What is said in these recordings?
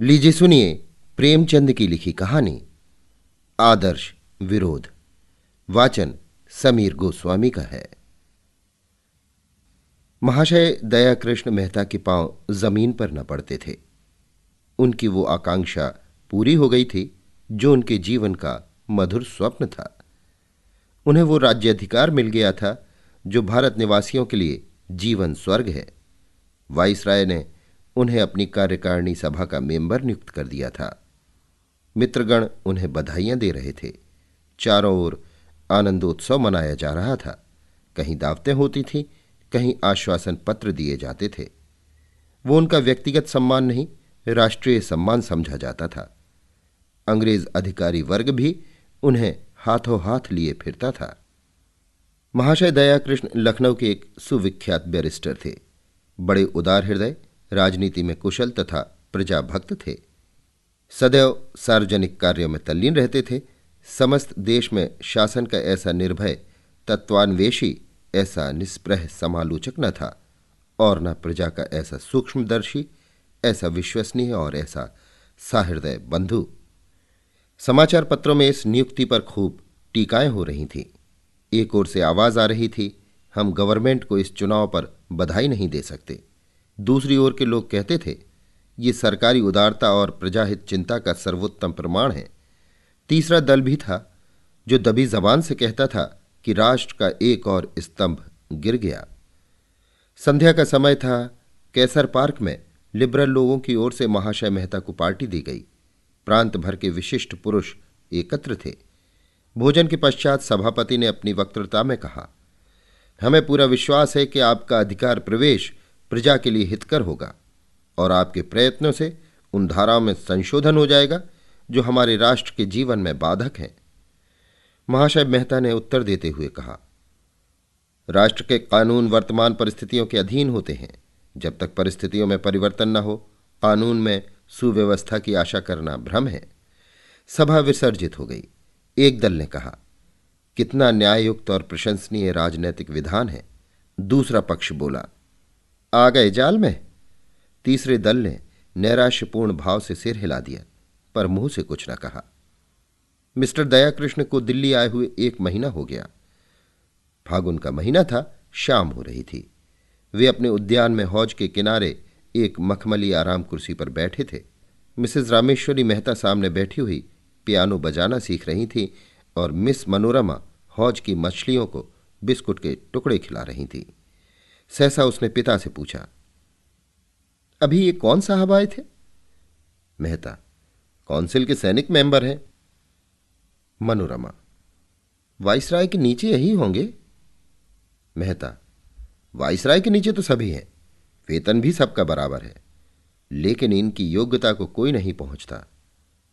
लीजिए सुनिए प्रेमचंद की लिखी कहानी। आदर्श विरोध। वाचन समीर गोस्वामी का है। महाशय दयाकृष्ण मेहता के पाँव ज़मीन पर न पड़ते थे। उनकी वो आकांक्षा पूरी हो गई थी, जो उनके जीवन का मधुर स्वप्न था। उन्हें वो राज्याधिकार मिल गया था, जो भारत निवासियों के लिए जीवन स्वर्ग है। वाइसराय ने उन्हें अपनी कार्यकारिणी सभा का मेंबर नियुक्त कर दिया था। मित्रगण उन्हें बधाइयाँ दे रहे थे। चारों ओर आनंदोत्सव मनाया जा रहा था। कहीं दावतें होती थीं, कहीं आश्वासन पत्र दिए जाते थे। वो उनका व्यक्तिगत सम्मान नहीं, राष्ट्रीय सम्मान समझा जाता था। अंग्रेज़ अधिकारी वर्ग भी उन्हें हाथों हाथ लिए फिरता था। महाशय दयाकृष्ण लखनऊ के एक सुविख्यात बैरिस्टर थे। बड़े उदार हृदय राजनीति में कुशल तथा प्रजाभक्त थे। सदैव सार्वजनिक कार्यों में तल्लीन रहते थे। समस्त देश में शासन का ऐसा निर्भय, तत्वान्वेषी, ऐसा निष्प्रह समालोचक न था और न प्रजा का ऐसा सूक्ष्मदर्शी, ऐसा विश्वसनीय और ऐसा साहृदय बंधु। समाचार पत्रों में इस नियुक्ति पर खूब टीकाएँ हो रही थीं। एक ओर से आवाज़ आ रही थी, हम गवर्नमेंट को इस चुनाव पर बधाई नहीं दे सकते। दूसरी ओर के लोग कहते थे, ये सरकारी उदारता और प्रजाहित चिंता का सर्वोत्तम प्रमाण है। तीसरा दल भी था, जो दबी जबान से कहता था कि राष्ट्र का एक और स्तंभ गिर गया। संध्या का समय था, कैसर पार्क में लिबरल लोगों की ओर से महाशय मेहता को पार्टी दी गई। प्रांत भर के विशिष्ट पुरुष एकत्र थे। भोजन के पश्चात सभापति ने अपनी वक्तृता में कहा, हमें पूरा विश्वास है कि आपका अधिकार प्रवेश प्रजा के लिए हितकर होगा और आपके प्रयत्नों से उन धाराओं में संशोधन हो जाएगा, जो हमारे राष्ट्र के जीवन में बाधक हैं। महाशय मेहता ने उत्तर देते हुए कहा, राष्ट्र के कानून वर्तमान परिस्थितियों के अधीन होते हैं। जब तक परिस्थितियों में परिवर्तन न हो, कानून में सुव्यवस्था की आशा करना भ्रम है। सभा विसर्जित हो गई। एक दल ने कहा, कितना न्यायुक्त और प्रशंसनीय राजनैतिक विधान है। दूसरा पक्ष बोला आ गए जाल में। तीसरे दल ने नैराश्यपूर्ण भाव से सिर हिला दिया, पर मुँह से कुछ न कहा। मिस्टर दयाकृष्ण को दिल्ली आए हुए एक महीना हो गया। फागुन का महीना था, शाम हो रही थी। वे अपने उद्यान में हौज के किनारे एक मखमली आराम कुर्सी पर बैठे थे। मिसेज रामेश्वरी मेहता सामने बैठी हुई पियानो बजाना सीख रही थी और मिस मनोरमा हौज की मछलियों को बिस्कुट के टुकड़े खिला रही थी। सहसा उसने पिता से पूछा, अभी ये कौन साहब आए थे? मेहता काउंसिल के सैनिक मेंबर हैं। मनोरमा, वाइसराय के नीचे यही होंगे? मेहता, वाइसराय के नीचे तो सभी हैं, वेतन भी सबका बराबर है, लेकिन इनकी योग्यता को कोई नहीं पहुँचता।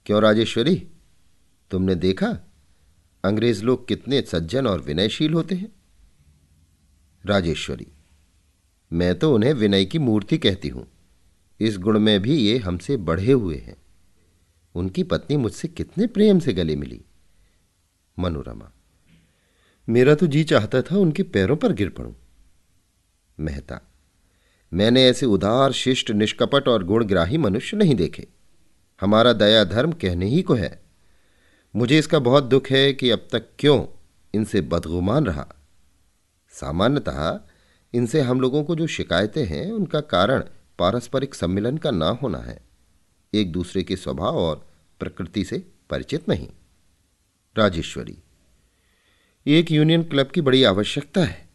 क्यों राजेश्वरी, तुमने देखा, अंग्रेज़ लोग कितने सज्जन और विनयशील होते हैं? राजेश्वरी मैं तो उन्हें विनय की मूर्ति कहती हूँ। इस गुण में भी ये हमसे बढ़े हुए हैं। उनकी पत्नी मुझसे कितने प्रेम से गले मिली। मनोरमा, मेरा तो जी चाहता था उनके पैरों पर गिर पड़ूं। मेहता, मैंने ऐसे उदार, शिष्ट, निष्कपट और गुणग्राही मनुष्य नहीं देखे। हमारा दया धर्म कहने ही को है। मुझे इसका बहुत दुख है कि अब तक क्यों इनसे बदगुमान रहा। सामान्यतः इनसे हम लोगों को जो शिकायतें हैं, उनका कारण पारस्परिक सम्मिलन का ना होना है। एक दूसरे के स्वभाव और प्रकृति से परिचित नहीं। राजेश्वरी, एक यूनियन क्लब की बड़ी आवश्यकता है,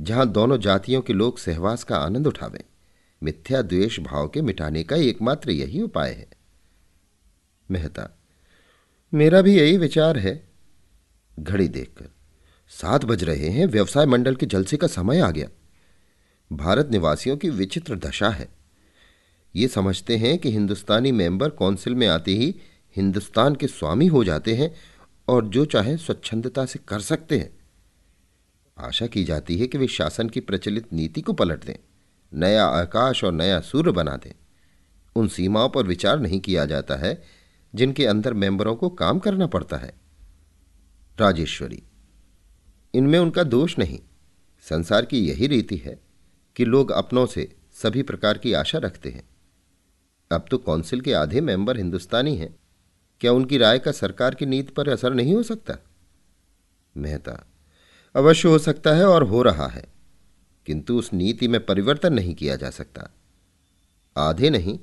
जहाँ दोनों जातियों के लोग सहवास का आनंद उठावें। मिथ्या द्वेष भाव के मिटाने का एकमात्र यही उपाय है। मेहता, मेरा भी यही विचार है। घड़ी देखकर, सात बज रहे हैं, व्यवसाय मंडल के जलसे का समय आ गया। भारत निवासियों की विचित्र दशा है। ये समझते हैं कि हिंदुस्तानी मेंबर काउंसिल में आते ही हिंदुस्तान के स्वामी हो जाते हैं और जो चाहे स्वच्छंदता से कर सकते हैं। आशा की जाती है कि वे शासन की प्रचलित नीति को पलट दें, नया आकाश और नया सूर्य बना दें। उन सीमाओं पर विचार नहीं किया जाता है, जिनके अंदर मेंबरों को काम करना पड़ता है। राजेश्वरी, इनमें उनका दोष नहीं, संसार की यही रीति है। कि लोग अपनों से सभी प्रकार की आशा रखते हैं। अब तो काउंसिल के आधे मेंबर हिंदुस्तानी हैं। क्या उनकी राय का सरकार की नीति पर असर नहीं हो सकता? मेहता, अवश्य हो सकता है और हो रहा है, किंतु उस नीति में परिवर्तन नहीं किया जा सकता। आधे नहीं,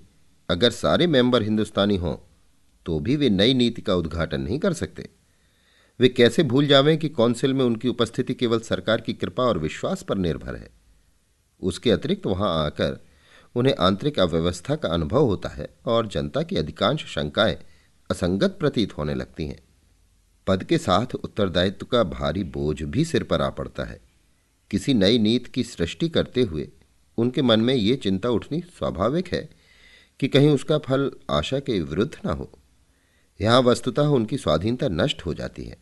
अगर सारे मेंबर हिंदुस्तानी हों तो भी वे नई नीति का उद्घाटन नहीं कर सकते। वे कैसे भूल जावें कि काउंसिल में उनकी उपस्थिति केवल सरकार की कृपा और विश्वास पर निर्भर है? उसके अतिरिक्त वहाँ आकर उन्हें आंतरिक अव्यवस्था का अनुभव होता है और जनता की अधिकांश शंकाएँ असंगत प्रतीत होने लगती हैं। पद के साथ उत्तरदायित्व का भारी बोझ भी सिर पर आ पड़ता है। किसी नई नीति की सृष्टि करते हुए उनके मन में ये चिंता उठनी स्वाभाविक है कि कहीं उसका फल आशा के विरुद्ध न हो। यहाँ वस्तुतः उनकी स्वाधीनता नष्ट हो जाती है।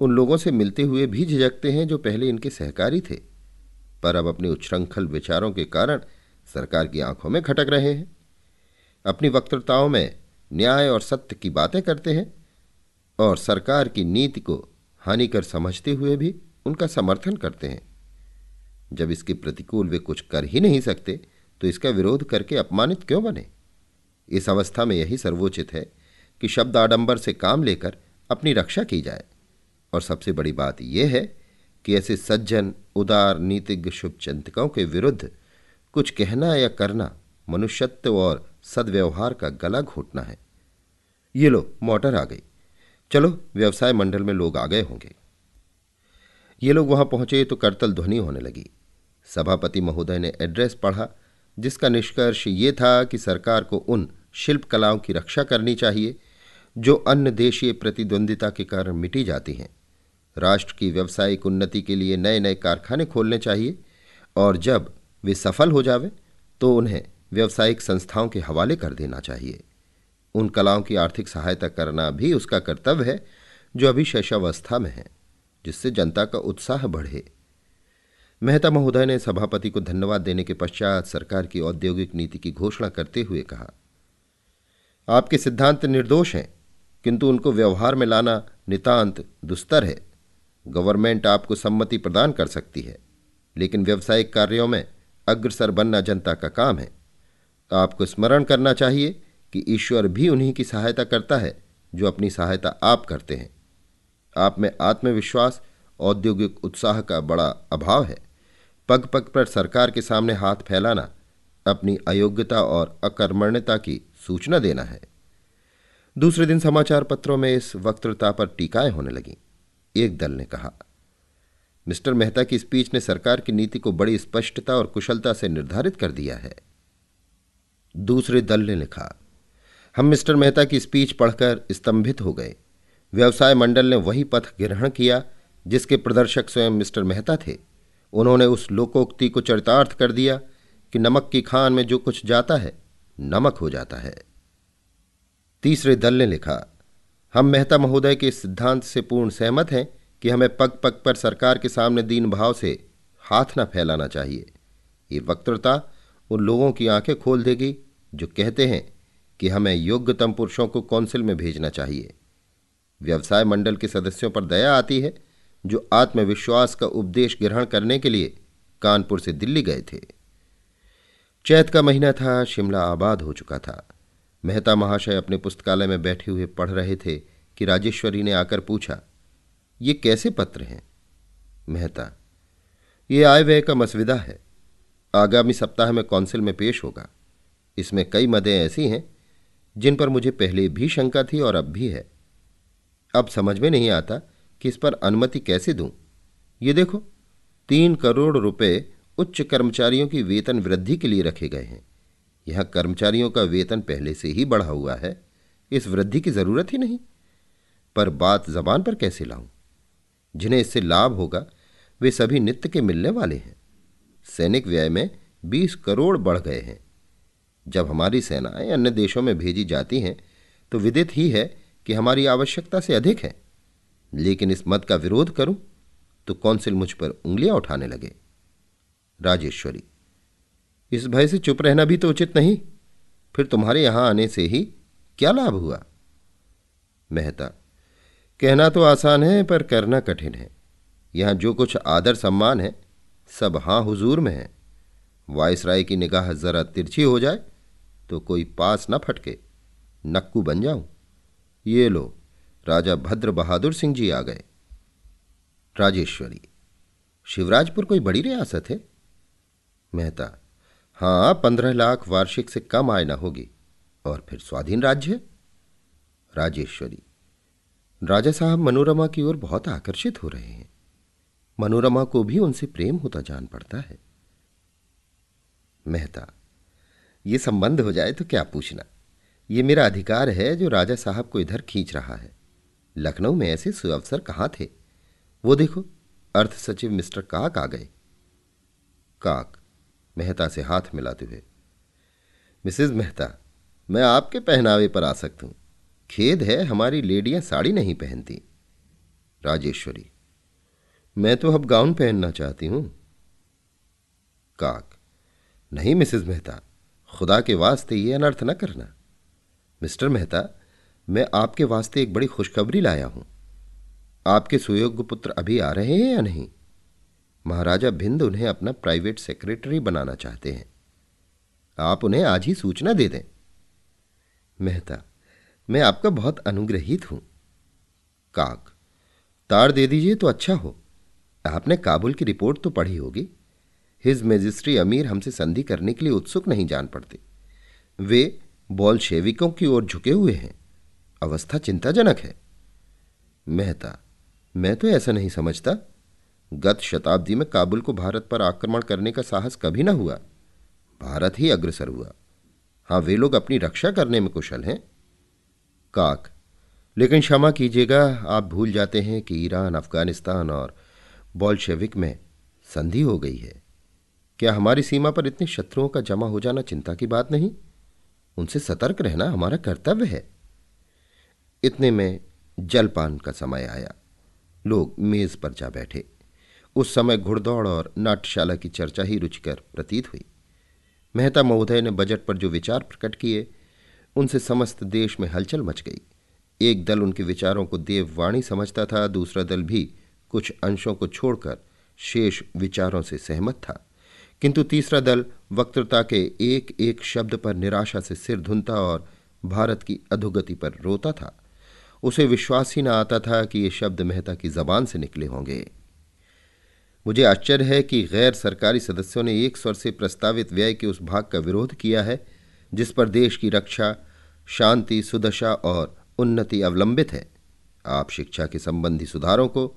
उन लोगों से मिलते हुए भी झिझकते हैं जो पहले इनके सहकारी थे। पर अब अपने उच्छृंखल विचारों के कारण सरकार की आँखों में खटक रहे हैं। अपनी वक्तृताओं में न्याय और सत्य की बातें करते हैं और सरकार की नीति को हानिकर समझते हुए भी उनका समर्थन करते हैं। जब इसके प्रतिकूल वे कुछ कर ही नहीं सकते तो इसका विरोध करके अपमानित क्यों बने? इस अवस्था में यही सर्वोचित है कि शब्द आडंबर से काम लेकर अपनी रक्षा की जाए। और सबसे बड़ी बात यह है कि ऐसे सज्जन, उदार, नीतिज्ञ शुभ शुभचिंतकों के विरुद्ध कुछ कहना या करना मनुष्यत्व और सदव्यवहार का गला घोटना है। ये लो, मोटर आ गई। चलो, व्यवसाय मंडल में लोग आ गए होंगे। ये लोग वहाँ पहुँचे तो करतल ध्वनि होने लगी। सभापति महोदय ने एड्रेस पढ़ा, जिसका निष्कर्ष ये था कि सरकार को उन शिल्प कलाओं की रक्षा करनी चाहिए, जो अन्य देशीय प्रतिद्वंदिता के कारण मिटी जाती हैं। राष्ट्र की व्यावसायिक उन्नति के लिए नए नए कारखाने खोलने चाहिए और जब वे सफल हो जावे तो उन्हें व्यावसायिक संस्थाओं के हवाले कर देना चाहिए। उन कलाओं की आर्थिक सहायता करना भी उसका कर्तव्य है, जो अभी शैशावस्था में है, जिससे जनता का उत्साह बढ़े। मेहता महोदय ने सभापति को धन्यवाद देने के पश्चात सरकार की औद्योगिक नीति की घोषणा करते हुए कहा, आपके सिद्धांत निर्दोष हैं, किंतु उनको व्यवहार में लाना नितांत दुस्तर है। गवर्नमेंट आपको सम्मति प्रदान कर सकती है, लेकिन व्यवसायिक कार्यों में अग्रसर बनना जनता का काम है। आपको स्मरण करना चाहिए कि ईश्वर भी उन्हीं की सहायता करता है, जो अपनी सहायता आप करते हैं। आप में आत्मविश्वास, औद्योगिक उत्साह का बड़ा अभाव है। पग पग पर सरकार के सामने हाथ फैलाना, अपनी अयोग्यता और अकर्मण्यता की सूचना देना है। दूसरे दिन समाचार पत्रों में इस वक्तृता पर टीकाएँ होने लगीं। एक दल ने कहा, मिस्टर मेहता की स्पीच ने सरकार की नीति को बड़ी स्पष्टता और कुशलता से निर्धारित कर दिया है। दूसरे दल ने लिखा, हम मिस्टर मेहता की स्पीच पढ़कर स्तंभित हो गए। व्यवसाय मंडल ने वही पथ ग्रहण किया जिसके प्रदर्शक स्वयं मिस्टर मेहता थे। उन्होंने उस लोकोक्ति को चरितार्थ कर दिया कि नमक की खान में जो कुछ जाता है, नमक हो जाता है। तीसरे दल ने लिखा हम मेहता महोदय के सिद्धांत से पूर्ण सहमत हैं कि हमें पग पग पर सरकार के सामने दीन भाव से हाथ न फैलाना चाहिए। ये वक्तृता उन लोगों की आँखें खोल देगी जो कहते हैं कि हमें योग्यतम पुरुषों को कौंसिल में भेजना चाहिए। व्यवसाय मंडल के सदस्यों पर दया आती है, जो आत्मविश्वास का उपदेश ग्रहण करने के लिए कानपुर से दिल्ली गए थे। चैत का महीना था, शिमला आबाद हो चुका था। मेहता महाशय अपने पुस्तकालय में बैठे हुए पढ़ रहे थे कि राजेश्वरी ने आकर पूछा, ये कैसे पत्र हैं? मेहता, ये आय व्यय का मसविदा है। आगामी सप्ताह में कौंसिल में पेश होगा। इसमें कई मदें ऐसी हैं, जिन पर मुझे पहले भी शंका थी और अब भी है। अब समझ में नहीं आता कि इस पर अनुमति कैसे दूँ। ये देखो, तीन करोड़ रुपए उच्च कर्मचारियों की वेतन वृद्धि के लिए रखे गए हैं। यहाँ कर्मचारियों का वेतन पहले से ही बढ़ा हुआ है। इस वृद्धि की ज़रूरत ही नहीं। पर बात जबान पर कैसे लाऊं? जिन्हें इससे लाभ होगा, वे सभी नित्य के मिलने वाले हैं। सैनिक व्यय में बीस करोड़ बढ़ गए हैं। जब हमारी सेनाएँ अन्य देशों में भेजी जाती हैं तो विदित ही है कि हमारी आवश्यकता से अधिक है। लेकिन इस मत का विरोध करूँ तो कौंसिल मुझ पर उंगलियाँ उठाने लगे। राजेश्वरी इस भय से चुप रहना भी तो उचित नहीं। फिर तुम्हारे यहाँ आने से ही क्या लाभ हुआ? मेहता, कहना तो आसान है, पर करना कठिन है। यहाँ जो कुछ आदर सम्मान है, सब हाँ हुजूर में है। वायसराय की निगाह जरा तिरछी हो जाए तो कोई पास न फटके, नक्कू बन जाऊँ। ये लो, राजा भद्र बहादुर सिंह जी आ गए। राजेश्वरी, शिवराजपुर कोई बड़ी रियासत है? मेहता हाँ पंद्रह लाख वार्षिक से कम आय न होगी। और फिर स्वाधीन राज्य? राजेश्वरी। राजा साहब मनोरमा की ओर बहुत आकर्षित हो रहे हैं। मनोरमा को भी उनसे प्रेम होता जान पड़ता है। मेहता, ये संबंध हो जाए तो क्या पूछना? ये मेरा अधिकार है जो राजा साहब को इधर खींच रहा है। लखनऊ में ऐसे सुअवसर कहाँ थे? वो देखो, अर्थ सचिव मिस्टर काक आ गए। काक मेहता से हाथ मिलाते हुए। मिसेज मेहता, मैं आपके पहनावे पर आ सकता हूँ। खेद है हमारी लेडियाँ साड़ी नहीं पहनती। राजेश्वरी, मैं तो अब गाउन पहनना चाहती हूँ। काक, नहीं मिसेज मेहता, खुदा के वास्ते ये अनर्थ न करना। मिस्टर मेहता, मैं आपके वास्ते एक बड़ी खुशखबरी लाया हूँ। आपके सुयोग्य पुत्र अभी आ रहे हैं या नहीं? महाराजा भिंद उन्हें अपना प्राइवेट सेक्रेटरी बनाना चाहते हैं। आप उन्हें आज ही सूचना दे दें। मेहता, मैं आपका बहुत अनुग्रहित हूँ। काक तार दे दीजिए तो अच्छा हो। आपने काबुल की रिपोर्ट तो पढ़ी होगी। हिज मेजिस्ट्री अमीर हमसे संधि करने के लिए उत्सुक नहीं जान पड़ते। वे बॉलशेविकों की ओर झुके हुए हैं। अवस्था चिंताजनक है। मेहता, मैं तो ऐसा नहीं समझता। गत शताब्दी में काबुल को भारत पर आक्रमण करने का साहस कभी न हुआ। भारत ही अग्रसर हुआ। हाँ वे लोग अपनी रक्षा करने में कुशल हैं। काक, लेकिन क्षमा कीजिएगा, आप भूल जाते हैं कि ईरान, अफ़गानिस्तान और बॉल्शेविक में संधि हो गई है। क्या हमारी सीमा पर इतने शत्रुओं का जमा हो जाना चिंता की बात नहीं? उनसे सतर्क रहना हमारा कर्तव्य है। इतने में जलपान का समय आया। लोग मेज पर जा बैठे। उस समय घुड़दौड़ और नाट्यशाला की चर्चा ही रुचिकर प्रतीत हुई। मेहता महोदय ने बजट पर जो विचार प्रकट किए, उनसे समस्त देश में हलचल मच गई। एक दल उनके विचारों को देववाणी समझता था, दूसरा दल भी कुछ अंशों को छोड़कर शेष विचारों से सहमत था। किंतु तीसरा दल वक्तृता के एक एक शब्द पर निराशा से सिर धुनता और भारत की अधोगति पर रोता था। उसे विश्वास ही न आता था कि ये शब्द मेहता की जबान से निकले होंगे। मुझे आश्चर्य है कि गैर सरकारी सदस्यों ने एक स्वर से प्रस्तावित व्यय के उस भाग का विरोध किया है, जिस पर देश की रक्षा, शांति, सुदशा और उन्नति अवलंबित है। आप शिक्षा के संबंधी सुधारों को,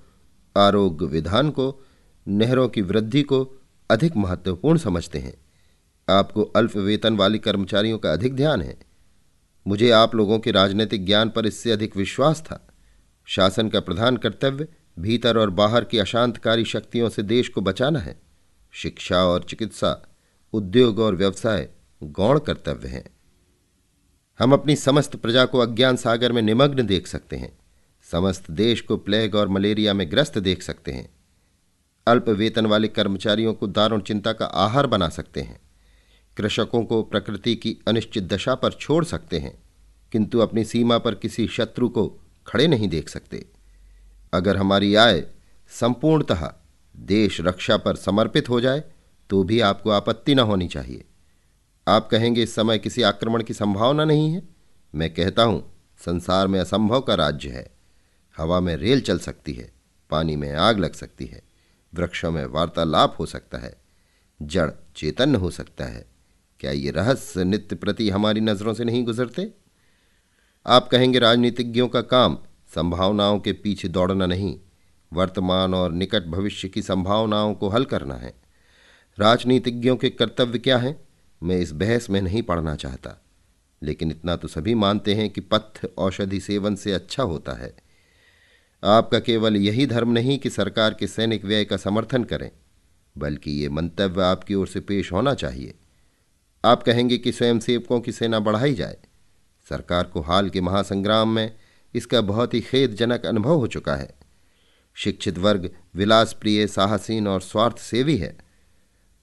आरोग्य विधान को, नहरों की वृद्धि को अधिक महत्वपूर्ण समझते हैं। आपको अल्प वेतन वाली कर्मचारियों का अधिक ध्यान है। मुझे आप लोगों के राजनीतिक ज्ञान पर इससे अधिक विश्वास था। शासन का प्रधान कर्तव्य भीतर और बाहर की अशांतकारी शक्तियों से देश को बचाना है। शिक्षा और चिकित्सा, उद्योग और व्यवसाय गौण कर्तव्य हैं। हम अपनी समस्त प्रजा को अज्ञान सागर में निमग्न देख सकते हैं। समस्त देश को प्लेग और मलेरिया में ग्रस्त देख सकते हैं। अल्प वेतन वाले कर्मचारियों को दारुण चिंता का आहार बना सकते हैं। कृषकों को प्रकृति की अनिश्चित दशा पर छोड़ सकते हैं, किंतु अपनी सीमा पर किसी शत्रु को खड़े नहीं देख सकते। अगर हमारी आय संपूर्णतः देश रक्षा पर समर्पित हो जाए तो भी आपको आपत्ति न होनी चाहिए। आप कहेंगे, इस समय किसी आक्रमण की संभावना नहीं है। मैं कहता हूँ, संसार में असंभव का राज्य है। हवा में रेल चल सकती है, पानी में आग लग सकती है, वृक्षों में वार्तालाप हो सकता है, जड़ चेतन हो सकता है। क्या ये रहस्य नित्य प्रति हमारी नज़रों से नहीं गुजरते? आप कहेंगे, राजनीतिज्ञों का काम संभावनाओं के पीछे दौड़ना नहीं, वर्तमान और निकट भविष्य की संभावनाओं को हल करना है। राजनीतिज्ञों के कर्तव्य क्या हैं? मैं इस बहस में नहीं पढ़ना चाहता। लेकिन इतना तो सभी मानते हैं कि पथ्य औषधि सेवन से अच्छा होता है। आपका केवल यही धर्म नहीं कि सरकार के सैनिक व्यय का समर्थन करें, बल्कि ये मंतव्य आपकी ओर से पेश होना चाहिए। आप कहेंगे कि स्वयंसेवकों की सेना बढ़ाई जाए। सरकार को हाल के महासंग्राम में इसका बहुत ही खेदजनक अनुभव हो चुका है। शिक्षित वर्ग विलास प्रिय साहसीन और स्वार्थ सेवी है।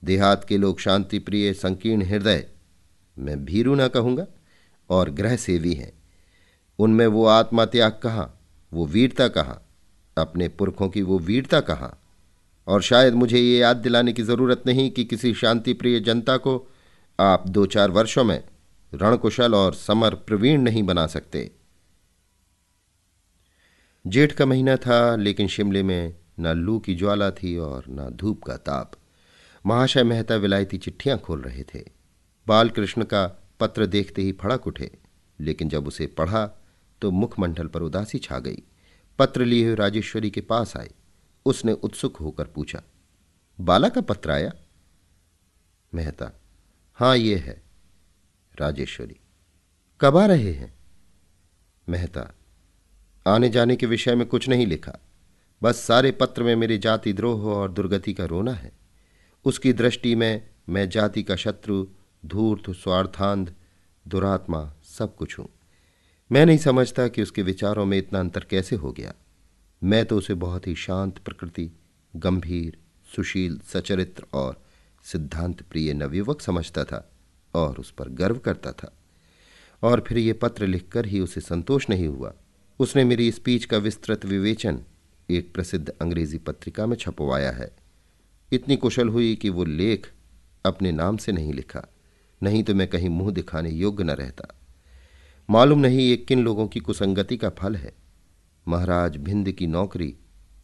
देहात के लोग शांति प्रिय संकीर्ण हृदय। मैं भीरू न कहूँगा, और ग्रह सेवी हैं। उनमें वो आत्मा त्याग कहाँ, वो वीरता कहाँ, अपने पुरखों की वो वीरता कहाँ? और शायद मुझे ये याद दिलाने की ज़रूरत नहीं कि किसी शांति प्रिय जनता को आप दो चार वर्षों में रणकुशल और समर प्रवीण नहीं बना सकते। जेठ का महीना था, लेकिन शिमले में न लू की ज्वाला थी और न धूप का ताप। महाशय मेहता विलायती चिट्ठियाँ खोल रहे थे। बालकृष्ण का पत्र देखते ही फड़क उठे, लेकिन जब उसे पढ़ा तो मुखमंडल पर उदासी छा गई। पत्र लिए हुए राजेश्वरी के पास आए। उसने उत्सुक होकर पूछा, बाला का पत्र आया? मेहता, हाँ, ये है। राजेश्वरी, कब आ रहे हैं? मेहता आने जाने के विषय में कुछ नहीं लिखा। बस सारे पत्र में मेरी जाति द्रोह और दुर्गति का रोना है। उसकी दृष्टि में मैं जाति का शत्रु, धूर्त, स्वार्थांध, दुरात्मा सब कुछ हूँ। मैं नहीं समझता कि उसके विचारों में इतना अंतर कैसे हो गया। मैं तो उसे बहुत ही शांत, प्रकृति, गंभीर, सुशील, सचरित्र और सिद्धांत प्रिय नवयुवक समझता था और उस पर गर्व करता था। और फिर ये पत्र लिखकर ही उसे संतोष नहीं हुआ। उसने मेरी स्पीच का विस्तृत विवेचन, एक प्रसिद्ध अंग्रेज़ी पत्रिका में छपवाया है। इतनी कुशल हुई कि वो लेख अपने नाम से नहीं लिखा, नहीं तो मैं कहीं मुँह दिखाने योग्य न रहता। मालूम नहीं ये किन लोगों की कुसंगति का फल है। महाराज भिंद की नौकरी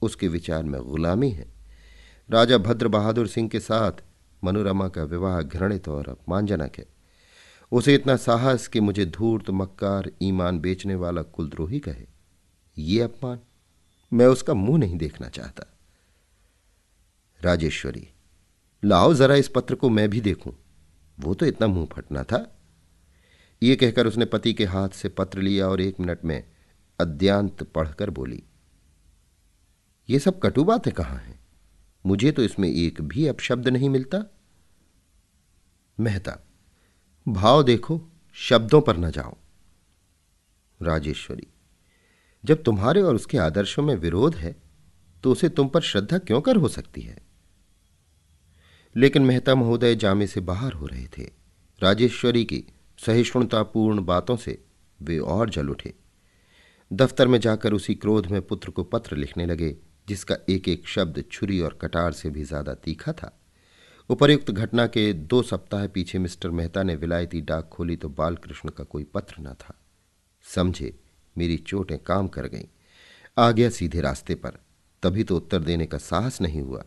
उसके विचार में गुलामी है। राजा भद्र बहादुर सिंह के साथ मनोरमा का विवाह घृणित और अपमानजनक है। उसे इतना साहस कि मुझे धूर्त, मक्कार, ईमान बेचने वाला कुलद्रोही कहे। ये अपमान मैं उसका मुँह नहीं देखना चाहता। राजेश्वरी, लाओ जरा इस पत्र को मैं भी देखूँ। वो तो इतना मुँह फटना था। ये कहकर उसने पति के हाथ से पत्र लिया और एक मिनट में अद्यांत पढ़कर बोली, ये सब कटु बातें कहाँ हैं? मुझे तो इसमें एक भी अपशब्द नहीं मिलता। मेहता भाव देखो, शब्दों पर न जाओ। राजेश्वरी, जब तुम्हारे और उसके आदर्शों में विरोध है तो उसे तुम पर श्रद्धा क्यों कर हो सकती है? लेकिन मेहता महोदय जामे से बाहर हो रहे थे। राजेश्वरी की सहिष्णुतापूर्ण बातों से वे और जल उठे। दफ्तर में जाकर उसी क्रोध में पुत्र को पत्र लिखने लगे, जिसका एक एक शब्द छुरी और कटार से भी ज़्यादा तीखा था। उपर्युक्त घटना के दो सप्ताह पीछे मिस्टर मेहता ने विलायती डाक खोली तो बालकृष्ण का कोई पत्र न था। समझे, मेरी चोटें काम कर गईं। आ गया सीधे रास्ते पर। तभी तो उत्तर देने का साहस नहीं हुआ।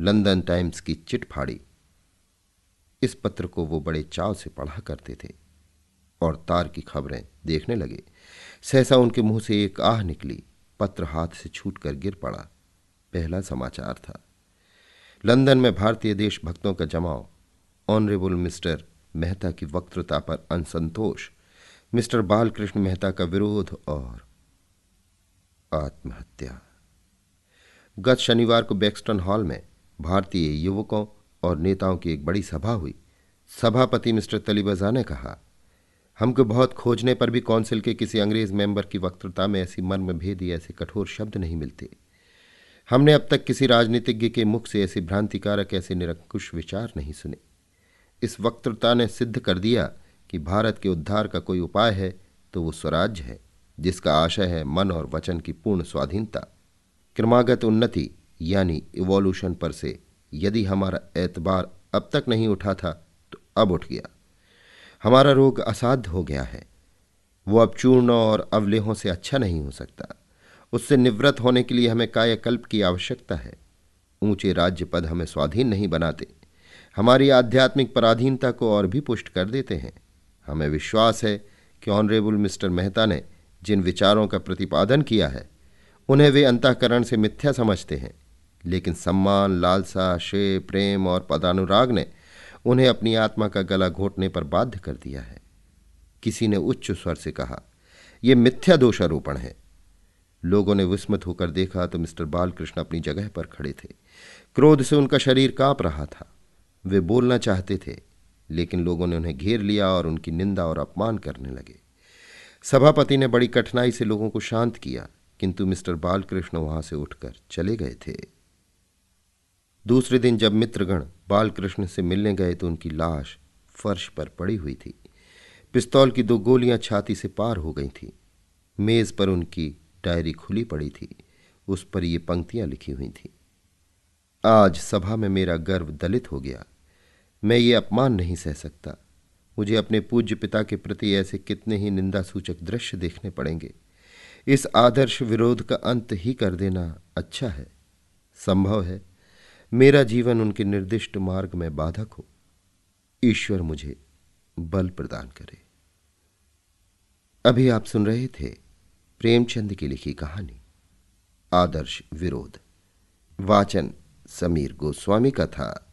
लंदन टाइम्स की चिट फाड़ी। इस पत्र को वो बड़े चाव से पढ़ा करते थे और तार की खबरें देखने लगे। सहसा उनके मुँह से एक आह निकली। पत्र हाथ से छूटकर गिर पड़ा। पहला समाचार था। लंदन में भारतीय देशभक्तों का जमाव। ऑनरेबल मिस्टर मेहता की वक्तृता पर असंतोष। मिस्टर बालकृष्ण मेहता का विरोध और आत्महत्या। गत शनिवार को बेक्सटन हॉल में भारतीय युवकों और नेताओं की एक बड़ी सभा हुई। सभापति मिस्टर तलीबजा ने कहा, हमको बहुत खोजने पर भी काउंसिल के किसी अंग्रेज़ मेंबर की वक्तृता में ऐसी मर्म भेदी ऐसे कठोर शब्द नहीं मिलते। हमने अब तक किसी राजनीतिज्ञ के मुख से ऐसे भ्रांतिकारक, ऐसे निरंकुश विचार नहीं सुने। इस वक्तृता ने सिद्ध कर दिया कि भारत के उद्धार का कोई उपाय है तो वो स्वराज्य है, जिसका आशय है मन और वचन की पूर्ण स्वाधीनता। क्रमागत उन्नति, यानी इवोल्यूशन पर से, यदि हमारा एतबार अब तक नहीं उठा था तो अब उठ गया। हमारा रोग असाध्य हो गया है। वो अब चूर्ण और अवलेहों से अच्छा नहीं हो सकता। उससे निवृत्त होने के लिए हमें कायाकल्प की आवश्यकता है। ऊँचे राज्य पद हमें स्वाधीन नहीं बनाते। हमारी आध्यात्मिक पराधीनता को और भी पुष्ट कर देते हैं। हमें विश्वास है कि ऑनरेबल मिस्टर मेहता ने जिन विचारों का प्रतिपादन किया है, उन्हें वे अंतकरण से मिथ्या समझते हैं। लेकिन सम्मान, लालसा श्रेय प्रेम और पदानुराग ने उन्हें अपनी आत्मा का गला घोटने पर बाध्य कर दिया है। किसी ने उच्च स्वर से कहा यह मिथ्या दोषारोपण है। लोगों ने विस्मत होकर देखा तो मिस्टर बालकृष्ण अपनी जगह पर खड़े थे। क्रोध से उनका शरीर काँप रहा था। वे बोलना चाहते थे, लेकिन लोगों ने उन्हें घेर लिया और उनकी निंदा और अपमान करने लगे। सभापति ने बड़ी कठिनाई से लोगों को शांत किया, किंतु मिस्टर बालकृष्ण वहाँ से उठकर चले गए थे। दूसरे दिन जब मित्रगण बालकृष्ण से मिलने गए तो उनकी लाश फर्श पर पड़ी हुई थी। पिस्तौल की दो गोलियाँ छाती से पार हो गई थी। मेज पर उनकी डायरी खुली पड़ी थी। उस पर ये पंक्तियाँ लिखी हुई थी। आज सभा में मेरा गर्व दलित हो गया। मैं ये अपमान नहीं सह सकता। मुझे अपने पूज्य पिता के प्रति ऐसे कितने ही निंदा सूचक दृश्य देखने पड़ेंगे। इस आदर्श विरोध का अंत ही कर देना अच्छा है। संभव है मेरा जीवन उनके निर्दिष्ट मार्ग में बाधक हो। ईश्वर मुझे बल प्रदान करे। अभी आप सुन रहे थे प्रेमचंद की लिखी कहानी आदर्श विरोध वाचन समीर गोस्वामी का था।